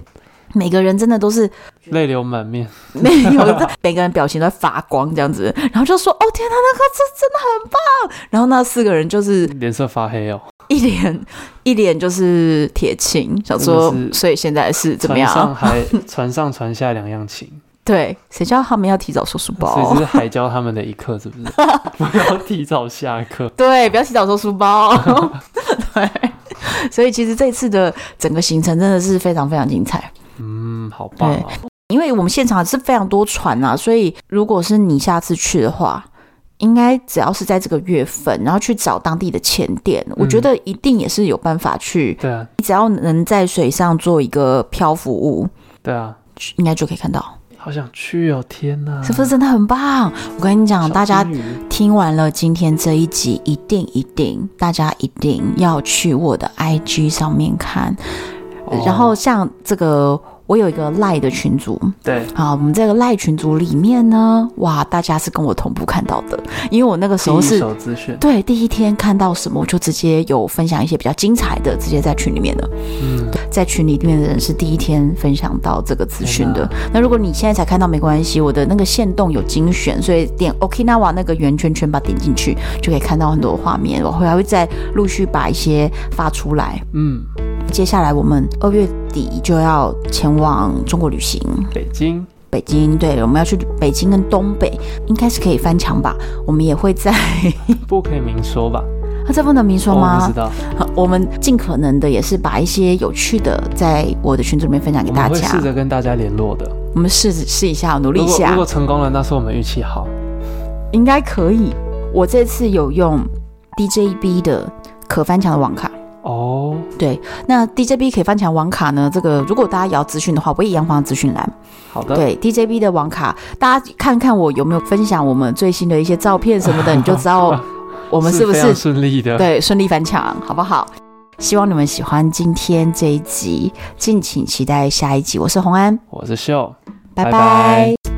每个人真的都是泪流满面，没有，每个人表情都在发光这样子，然后就说：“哦天哪，那个这真的很棒！”然后那四个人就是脸色发黑哦，一脸 一脸就是铁青，想说，所以现在是怎么样？船上还 船上船下两样情，对，谁叫他们要提早收书包？所以是海教他们的一课，是不是？不要提早下课，对，不要提早收书包，对。所以其实这次的整个行程真的是非常非常精彩。嗯，好棒啊！因为我们现场是非常多船啊，所以如果是你下次去的话，应该只要是在这个月份，然后去找当地的潜店，嗯、我觉得一定也是有办法去。对啊，你只要能在水上做一个漂浮物，对啊，应该就可以看到。好想去哦！天哪，是不是真的很棒？我跟你讲，大家听完了今天这一集，一定一定，大家一定要去我的 IG 上面看。然后像这个，我有一个赖的群组，对，好，我们这个赖群组里面呢，哇，大家是跟我同步看到的，因为我那个时候是对第一天看到什么，我就直接有分享一些比较精彩的，直接在群里面的，嗯，在群里面的人是第一天分享到这个资讯的。那如果你现在才看到没关系，我的那个线动有精选，所以点 Okinawa 那个圆圈圈，把它点进去就可以看到很多画面，我会还会再陆续把一些发出来，嗯。接下来我们二月底就要前往中国旅行，北京。北京，对，我们要去北京跟东北，应该是可以翻墙吧？我们也会在，不可以明说吧？啊，这不能明说吗？我不知道。我们尽可能的也是把一些有趣的，在我的群组里面分享给大家。我会试着跟大家联络的。我们试试一下，努力一下。如，如果成功了，那是我们运气好。应该可以。我这次有用 DJB 的可翻墙的网卡。哦，oh. 对，那 DJB 可以翻墙网卡呢？这个如果大家要资讯的话，我也一样放资讯栏。好的，对 DJB 的网卡，大家看看我有没有分享我们最新的一些照片什么的，你就知道 我们是不是顺利的。对，顺利翻墙，好不好？希望你们喜欢今天这一集，敬请期待下一集。我是洪安，我是秀，拜拜。拜拜。